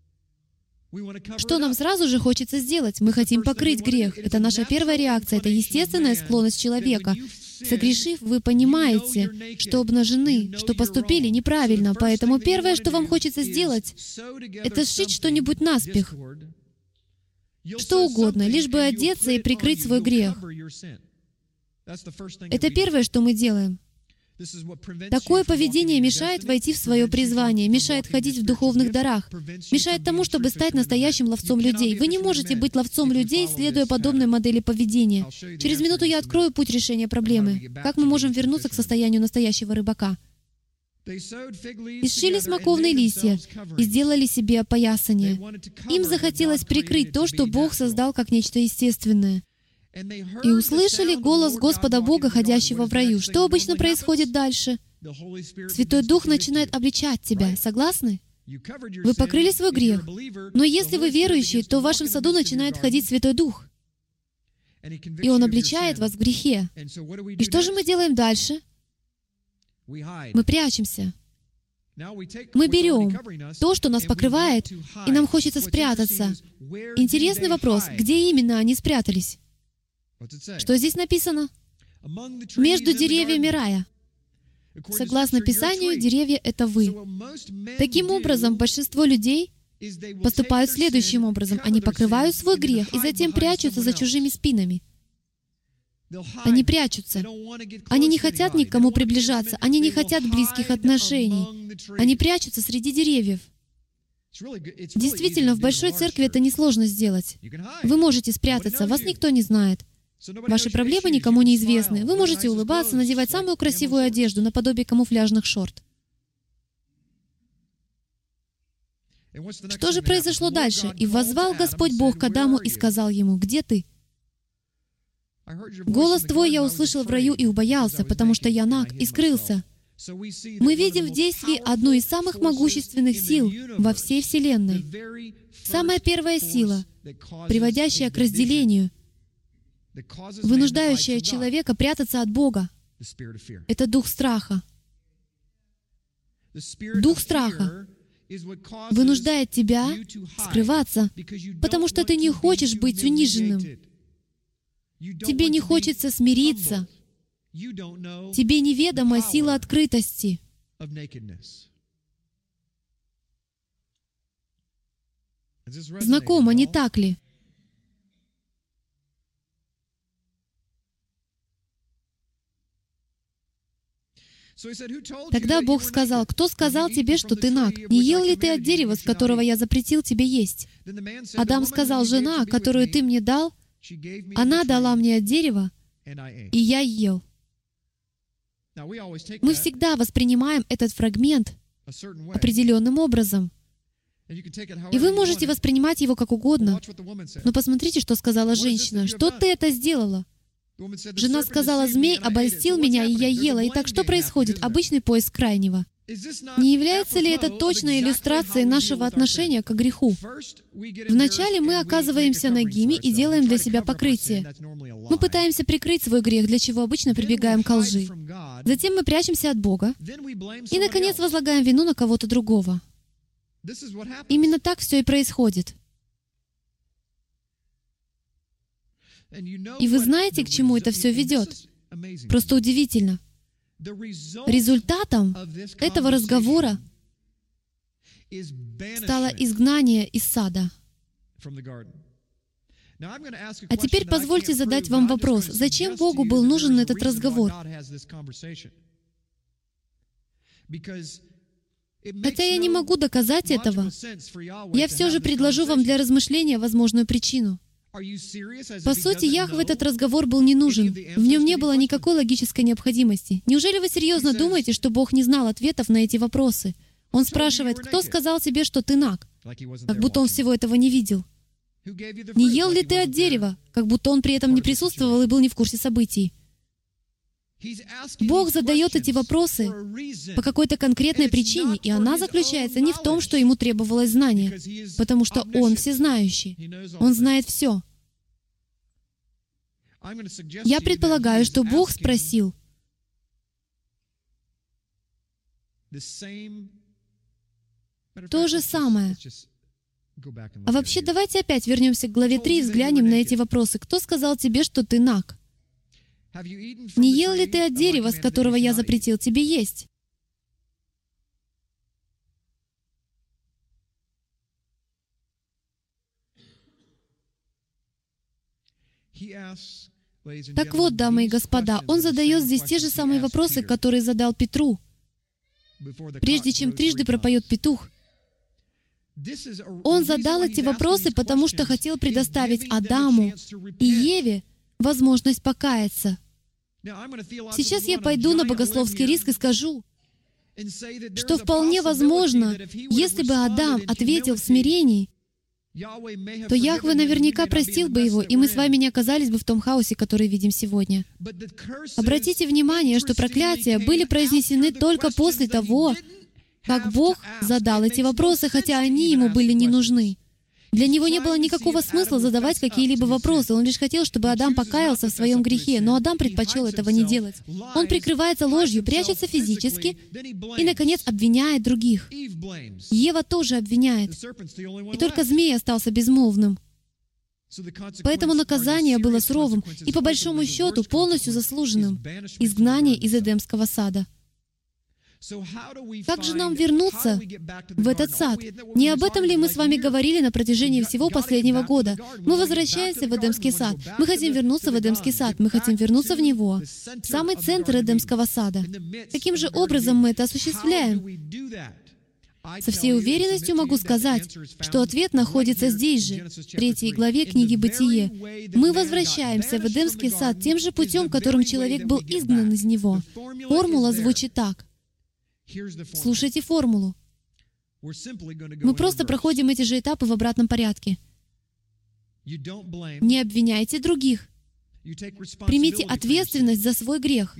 Что нам сразу же хочется сделать? Мы хотим покрыть грех. Это наша первая реакция, это естественная склонность человека. Согрешив, вы понимаете, что обнажены, что поступили неправильно, поэтому первое, что вам хочется сделать, это сшить что-нибудь наспех, что угодно, лишь бы одеться и прикрыть свой грех. Это первое, что мы делаем. Такое поведение мешает войти в свое призвание, мешает ходить в духовных дарах, мешает тому, чтобы стать настоящим ловцом людей. Вы не можете быть ловцом людей, следуя подобной модели поведения. Через минуту я открою путь решения проблемы. Как мы можем вернуться к состоянию настоящего рыбака? И сшили смоковные листья и сделали себе опоясание. Им захотелось прикрыть то, что Бог создал как нечто естественное и услышали голос Господа Бога, ходящего в раю. Что обычно происходит дальше? Святой Дух начинает обличать тебя. Согласны? Вы покрыли свой грех. Но если вы верующий, то в вашем саду начинает ходить Святой Дух. И Он обличает вас в грехе. И что же мы делаем дальше? Мы прячемся. Мы берем то, что нас покрывает, и нам хочется спрятаться. Интересный вопрос, где именно они спрятались? Что здесь написано? Между деревьями рая. Согласно Писанию, деревья — это вы. Таким образом, большинство людей поступают следующим образом. Они покрывают свой грех и затем прячутся за чужими спинами. Они прячутся. Они не хотят никому приближаться. Они не хотят близких отношений. Они прячутся среди деревьев. Действительно, в большой церкви это несложно сделать. Вы можете спрятаться, вас никто не знает. Ваши проблемы никому не известны. Вы можете улыбаться, надевать самую красивую одежду, наподобие камуфляжных шорт. Что же произошло дальше? «И возвал Господь Бог к Адаму и сказал ему, «Где ты?» «Голос твой я услышал в раю и убоялся, потому что я наг и скрылся». Мы видим в действии одну из самых могущественных сил во всей Вселенной. Самая первая сила, приводящая к разделению — вынуждающая человека прятаться от Бога. Это дух страха. Дух страха вынуждает тебя скрываться, потому что ты не хочешь быть униженным. Тебе не хочется смириться. Тебе неведома сила открытости. Знакомо, не так ли? Тогда Бог сказал, «Кто сказал тебе, что ты наг? Не ел ли ты от дерева, с которого я запретил тебе есть?» Адам сказал, «Жена, которую ты мне дал, она дала мне от дерева, и я ел». Мы всегда воспринимаем этот фрагмент определенным образом. И вы можете воспринимать его как угодно. Но посмотрите, что сказала женщина. «Что ты это сделала?» Жена сказала, «Змей обольстил меня, и я ела». Итак, что происходит? Обычный поиск крайнего. Не является ли это точной иллюстрацией нашего отношения к греху? Вначале мы оказываемся нагими и делаем для себя покрытие. Мы пытаемся прикрыть свой грех, для чего обычно прибегаем к лжи. Затем мы прячемся от Бога. И, наконец, возлагаем вину на кого-то другого. Именно так все и происходит. И вы знаете, к чему это все ведет? Просто удивительно. Результатом этого разговора стало изгнание из сада. А теперь позвольте задать вам вопрос. Зачем Богу был нужен этот разговор? Хотя я не могу доказать этого, я все же предложу вам для размышления возможную причину. По сути, Яхве этот разговор был не нужен. В нем не было никакой логической необходимости. Неужели вы серьезно думаете, что Бог не знал ответов на эти вопросы? Он спрашивает, кто сказал тебе, что ты наг? Как будто он всего этого не видел. Не ел ли ты от дерева? Как будто он при этом не присутствовал и был не в курсе событий. Бог задает эти вопросы по какой-то конкретной причине, и она заключается не в том, что ему требовалось знание, потому что Он всезнающий. Он знает все. Я предполагаю, что Бог спросил, то же самое. А вообще, давайте опять вернемся к главе 3 и взглянем на эти вопросы. Кто сказал тебе, что ты наг? Не ел ли ты от дерева, с которого я запретил тебе есть? Так вот, дамы и господа, он задает здесь те же самые вопросы, которые задал Петру, прежде чем трижды пропоет петух. Он задал эти вопросы, потому что хотел предоставить Адаму и Еве возможность покаяться. Сейчас я пойду на богословский риск и скажу, что вполне возможно, если бы Адам ответил в смирении, то Яхве наверняка простил бы его, и мы с вами не оказались бы в том хаосе, который видим сегодня. Обратите внимание, что проклятия были произнесены только после того, как Бог задал эти вопросы, хотя они ему были не нужны. Для него не было никакого смысла задавать какие-либо вопросы. Он лишь хотел, чтобы Адам покаялся в своем грехе, но Адам предпочел этого не делать. Он прикрывается ложью, прячется физически и, наконец, обвиняет других. Ева тоже обвиняет. И только змей остался безмолвным. Поэтому наказание было суровым и, по большому счету, полностью заслуженным — изгнание из Эдемского сада. Как же нам вернуться в этот сад? Не об этом ли мы с вами говорили на протяжении всего последнего года? Мы возвращаемся в Эдемский сад. Мы хотим вернуться в Эдемский сад. Мы хотим вернуться в него, в самый центр Эдемского сада. Каким же образом мы это осуществляем? Со всей уверенностью могу сказать, что ответ находится здесь же, в третьей главе книги «Бытие». Мы возвращаемся в Эдемский сад тем же путем, которым человек был изгнан из него. Формула звучит так. Слушайте формулу. Мы просто проходим эти же этапы в обратном порядке. Не обвиняйте других. Примите ответственность за свой грех.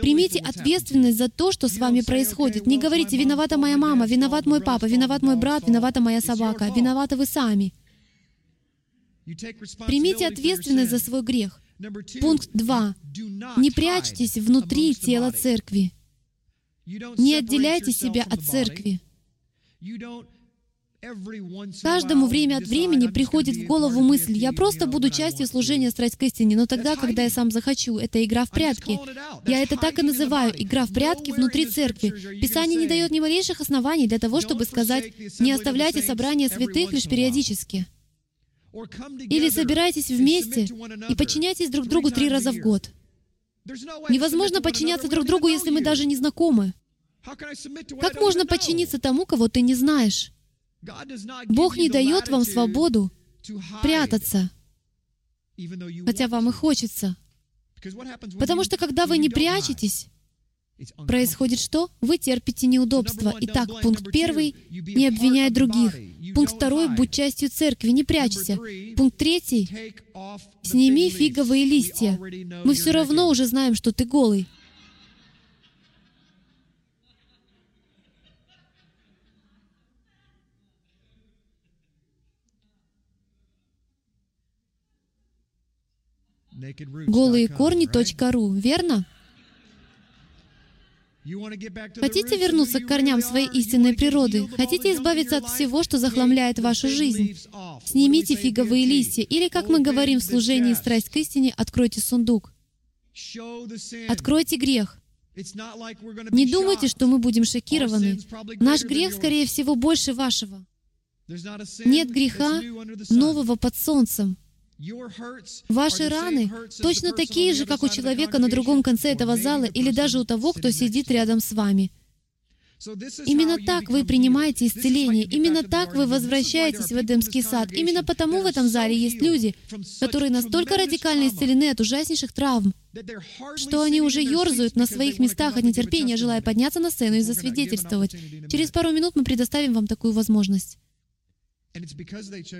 Примите ответственность за то, что с вами происходит. Не говорите, виновата моя мама, виноват мой папа, виноват мой брат, виновата моя собака, виноваты вы сами. Примите ответственность за свой грех. Пункт 2. Не прячьтесь внутри тела церкви. Не отделяйте себя от церкви. Каждому время от времени приходит в голову мысль, я просто буду частью служения «Страсть к истине», но тогда, когда я сам захочу. Это игра в прятки. Я это так и называю, игра в прятки внутри церкви. Писание не дает ни малейших оснований для того, чтобы сказать, не оставляйте собрания святых лишь периодически. Или собирайтесь вместе и подчиняйтесь друг другу три раза в год. Невозможно подчиняться друг другу, если мы даже не знакомы. Как можно подчиниться тому, кого ты не знаешь? Бог не дает вам свободу прятаться, хотя вам и хочется. Потому что когда вы не прячетесь, происходит что? Вы терпите неудобства. Итак, пункт первый — не обвиняй других. Пункт второй — будь частью церкви, не прячься. Пункт третий — сними фиговые листья. Мы все равно уже знаем, что ты голый. голыекорни.ру, верно? Хотите вернуться к корням своей истинной природы? Хотите избавиться от всего, что захламляет вашу жизнь? Снимите фиговые листья, или, как мы говорим в служении «Страсть к истине», откройте сундук. Откройте грех. Не думайте, что мы будем шокированы. Наш грех, скорее всего, больше вашего. Нет греха нового под солнцем. Ваши раны точно такие же, как у человека на другом конце этого зала или даже у того, кто сидит рядом с вами. Именно так вы принимаете исцеление, именно так вы возвращаетесь в Эдемский сад. Именно потому в этом зале есть люди, которые настолько радикально исцелены от ужаснейших травм, что они уже ерзают на своих местах от нетерпения, желая подняться на сцену и засвидетельствовать. Через пару минут мы предоставим вам такую возможность.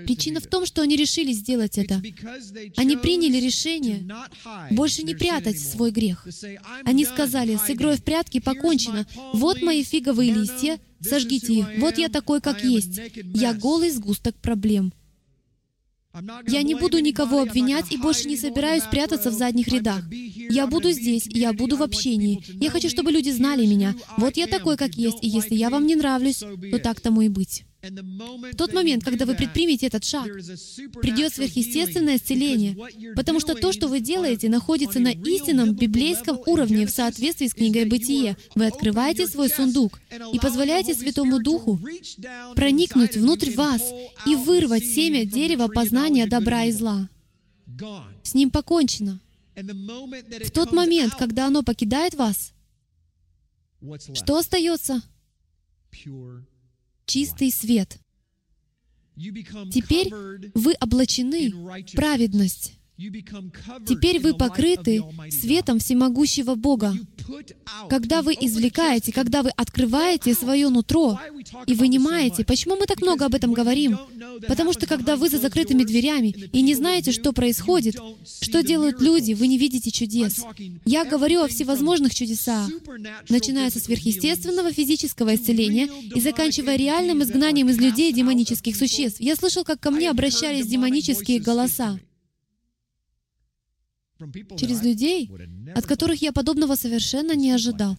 Причина в том, что они решили сделать это. Они приняли решение больше не прятать свой грех. Они сказали, с игрой в прятки покончено. Вот мои фиговые листья, сожгите их. Вот я такой, как есть. Я голый сгусток проблем. Я не буду никого обвинять и больше не собираюсь прятаться в задних рядах. Я буду здесь, я буду в общении. Я хочу, чтобы люди знали меня. Вот я такой, как есть, и если я вам не нравлюсь, то так тому и быть. В тот момент, когда вы предпримете этот шаг, придет сверхъестественное исцеление, потому что то, что вы делаете, находится на истинном библейском уровне в соответствии с книгой «Бытие». Вы открываете свой сундук и позволяете Святому Духу проникнуть внутрь вас и вырвать семя дерева познания добра и зла. С ним покончено. В тот момент, когда оно покидает вас, что остается? Чистый свет. Теперь вы облачены в праведность. Теперь вы покрыты светом всемогущего Бога. Когда вы извлекаете, когда вы открываете свое нутро и вынимаете, почему мы так много об этом говорим? Потому что когда вы за закрытыми дверями и не знаете, что происходит, что делают люди, вы не видите чудес. Я говорю о всевозможных чудесах, начиная со сверхъестественного физического исцеления и заканчивая реальным изгнанием из людей демонических существ. Я слышал, как ко мне обращались демонические голоса через людей, от которых я подобного совершенно не ожидал.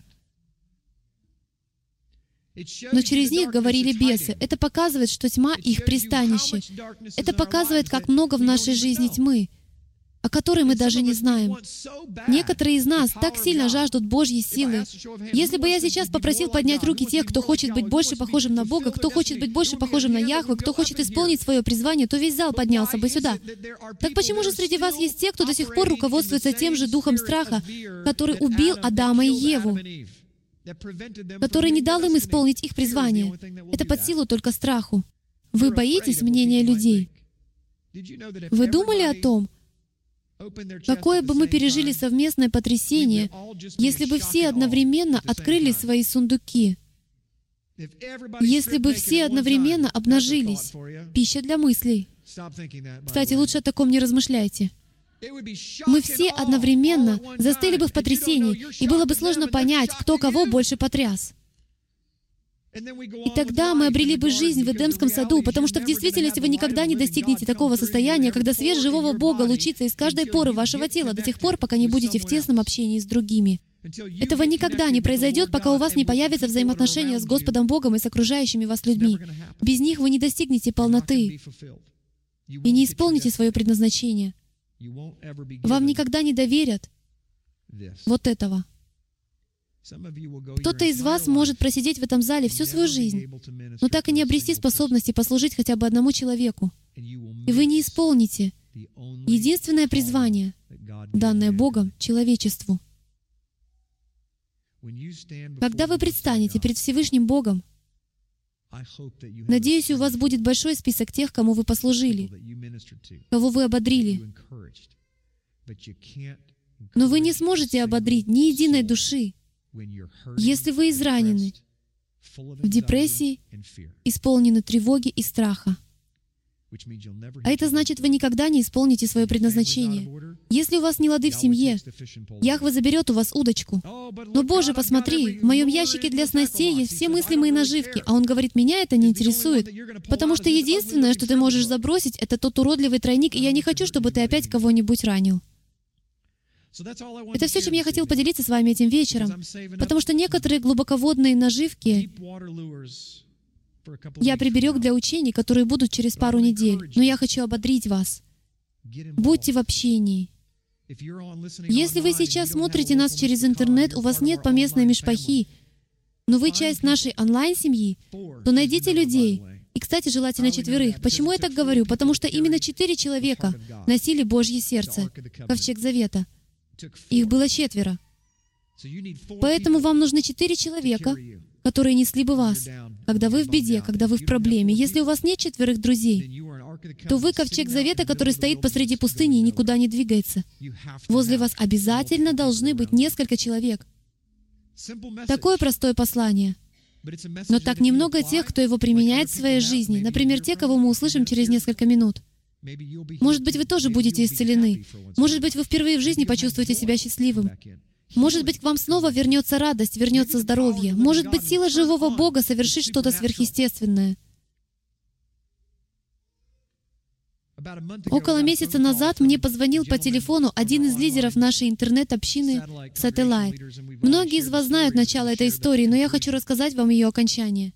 Но через них говорили бесы. Это показывает, что тьма — их пристанище. Это показывает, как много в нашей жизни тьмы о которой мы даже не знаем. Некоторые из нас так сильно жаждут Божьей силы. Если бы я сейчас попросил поднять руки тех, кто хочет быть больше похожим на Бога, кто хочет быть больше похожим на Яхвы, кто хочет исполнить свое призвание, то весь зал поднялся бы сюда. Так почему же среди вас есть те, кто до сих пор руководствуется тем же духом страха, который убил Адама и Еву? который не дал им исполнить их призвание. Это под силу только страху. Вы боитесь мнения людей. Вы думали о том, Какое бы мы пережили совместное потрясение, если бы все одновременно открыли свои сундуки, если бы все одновременно обнажились. Пища для мыслей. Кстати, лучше о таком не размышляйте. Мы все одновременно застыли бы в потрясении, и было бы сложно понять, кто кого больше потряс. И тогда мы обрели бы жизнь в Эдемском саду, потому что в действительности вы никогда не достигнете такого состояния, когда свет живого Бога лучится из каждой поры вашего тела до тех пор, пока не будете в тесном общении с другими. Этого никогда не произойдет, пока у вас не появятся взаимоотношения с Господом Богом и с окружающими вас людьми. Без них вы не достигнете полноты и не исполните свое предназначение. Вам никогда не доверят вот этого. Кто-то из вас может просидеть в этом зале всю свою жизнь, но так и не обрести способности послужить хотя бы одному человеку. И вы не исполните единственное призвание, данное Богом человечеству. Когда вы предстанете перед Всевышним Богом, Надеюсь, у вас будет большой список тех, кому вы послужили, кого вы ободрили. Но вы не сможете ободрить ни единой души, если вы изранены, в депрессии, исполнены тревоги и страха, а это значит, вы никогда не исполните свое предназначение. Если у вас не лады в семье, Яхва заберет у вас удочку. Но, Боже, посмотри, в моем ящике для снастей есть все мыслимые наживки, а он говорит, меня это не интересует, потому что единственное, что ты можешь забросить, это тот уродливый тройник, и я не хочу, чтобы ты опять кого-нибудь ранил. Это все, чем я хотел поделиться с вами этим вечером, потому что некоторые глубоководные наживки я приберег для учений, которые будут через пару недель. Но я хочу ободрить вас. Будьте в общении. Если вы сейчас смотрите нас через интернет, у вас нет поместной мишпахи, но вы часть нашей онлайн-семьи, то найдите людей. И, кстати, желательно четверых. Почему я так говорю? Потому что именно четыре человека носили Божье сердце, ковчег завета. Их было четверо. Поэтому вам нужны четыре человека, которые несли бы вас, когда вы в беде, когда вы в проблеме. Если у вас нет четверых друзей, то вы ковчег завета, который стоит посреди пустыни и никуда не двигается. Возле вас обязательно должны быть несколько человек. Такое простое послание. Но так немного тех, кто его применяет в своей жизни. Например, те, кого мы услышим через несколько минут. Может быть, вы тоже будете исцелены. Может быть, вы впервые в жизни почувствуете себя счастливым. Может быть, к вам снова вернется радость, вернется здоровье. Может быть, сила живого Бога совершит что-то сверхъестественное. Около месяца назад мне позвонил по телефону один из лидеров нашей интернет-общины Satellite. Многие из вас знают начало этой истории, но я хочу рассказать вам ее окончание.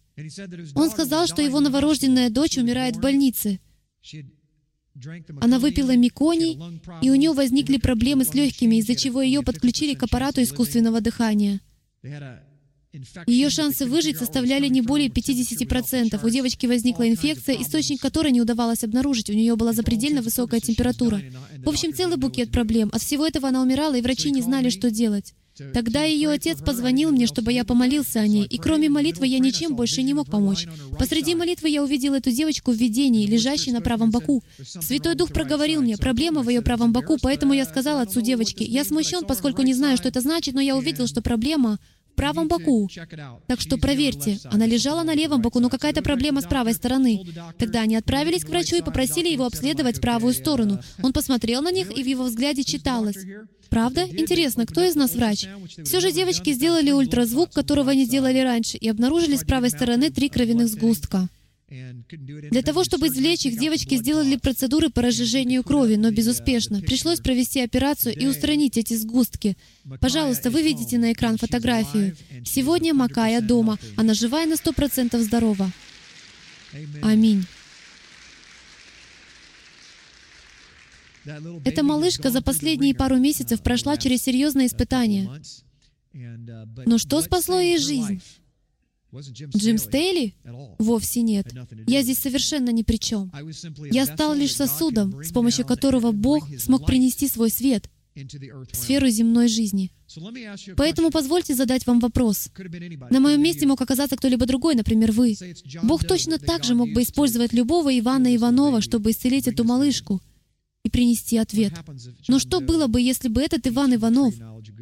Он сказал, что его новорожденная дочь умирает в больнице. Она выпила меконий, и у нее возникли проблемы с легкими, из-за чего ее подключили к аппарату искусственного дыхания. Ее шансы выжить составляли не более 50%. У девочки возникла инфекция, источник которой не удавалось обнаружить. У нее была запредельно высокая температура. В общем, целый букет проблем. От всего этого она умирала, и врачи не знали, что делать. Тогда ее отец позвонил мне, чтобы я помолился о ней, и кроме молитвы я ничем больше не мог помочь. Посреди молитвы я увидел эту девочку в видении, лежащей на правом боку. Святой Дух проговорил мне, проблема в ее правом боку, поэтому я сказал отцу девочки, я смущен, поскольку не знаю, что это значит, но я увидел, что проблема в правом боку. Так что проверьте, она лежала на левом боку, но какая-то проблема с правой стороны. Тогда они отправились к врачу и попросили его обследовать правую сторону. Он посмотрел на них, и в его взгляде читалось. Правда? Интересно, кто из нас врач? Все же девочки сделали ультразвук, которого они сделали раньше, и обнаружили с правой стороны три кровяных сгустка. Для того, чтобы извлечь их, девочки сделали процедуры по разжижению крови, но безуспешно. Пришлось провести операцию и устранить эти сгустки. Пожалуйста, вы видите на экран фотографию. Сегодня Макая дома. Она живая на сто процентов здорова. Аминь. Эта малышка за последние пару месяцев прошла через серьезное испытание. Но что спасло ей жизнь? Джим Стейли? Вовсе нет. Я здесь совершенно ни при чем. Я стал лишь сосудом, с помощью которого Бог смог принести свой свет в сферу земной жизни. Поэтому позвольте задать вам вопрос. На моем месте мог оказаться кто-либо другой, например, вы. Бог точно так же мог бы использовать любого Ивана Иванова, чтобы исцелить эту малышку и принести ответ. Но что было бы, если бы этот Иван Иванов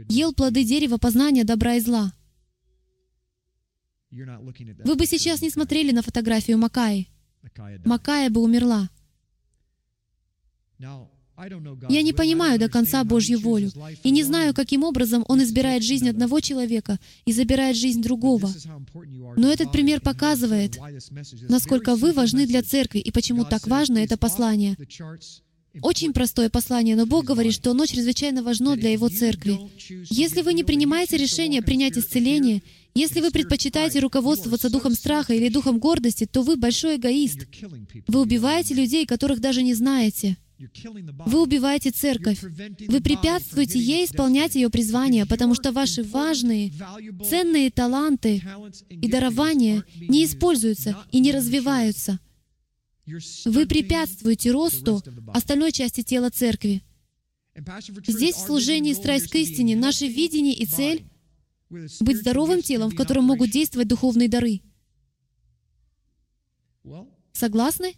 ел плоды дерева познания добра и зла? Вы бы сейчас не смотрели на фотографию Макаи. Макая бы умерла. Я не понимаю до конца Божью волю и не знаю, каким образом Он избирает жизнь одного человека и забирает жизнь другого. Но этот пример показывает, насколько вы важны для церкви и почему так важно это послание. Очень простое послание, но Бог говорит, что оно чрезвычайно важно для Его церкви. Если вы не принимаете решение принять исцеление, если вы предпочитаете руководствоваться духом страха или духом гордости, то вы большой эгоист. Вы убиваете людей, которых даже не знаете. Вы убиваете церковь. Вы препятствуете ей исполнять ее призвание, потому что ваши важные, ценные таланты и дарования не используются и не развиваются. Вы препятствуете росту остальной части тела церкви. Здесь в служении «Страсть к истине» наше видение и цель — быть здоровым телом, в котором могут действовать духовные дары. Согласны?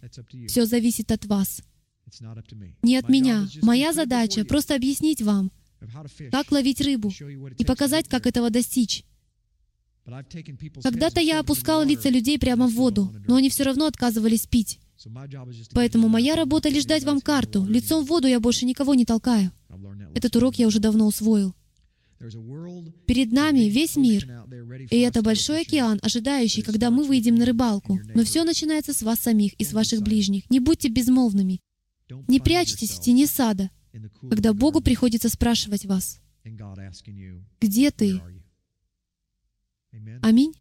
Все зависит от вас. Не от меня. Моя задача — просто объяснить вам, как ловить рыбу и показать, как этого достичь. Когда-то я опускал лица людей прямо в воду, но они все равно отказывались пить. Поэтому моя работа лишь дать вам карту. Лицом в воду я больше никого не толкаю. Этот урок я уже давно усвоил. Перед нами весь мир, и это большой океан, ожидающий, когда мы выйдем на рыбалку. Но все начинается с вас самих и с ваших ближних. Не будьте безмолвными. Не прячьтесь в тени сада, когда Богу приходится спрашивать вас, «Где ты?» Аминь.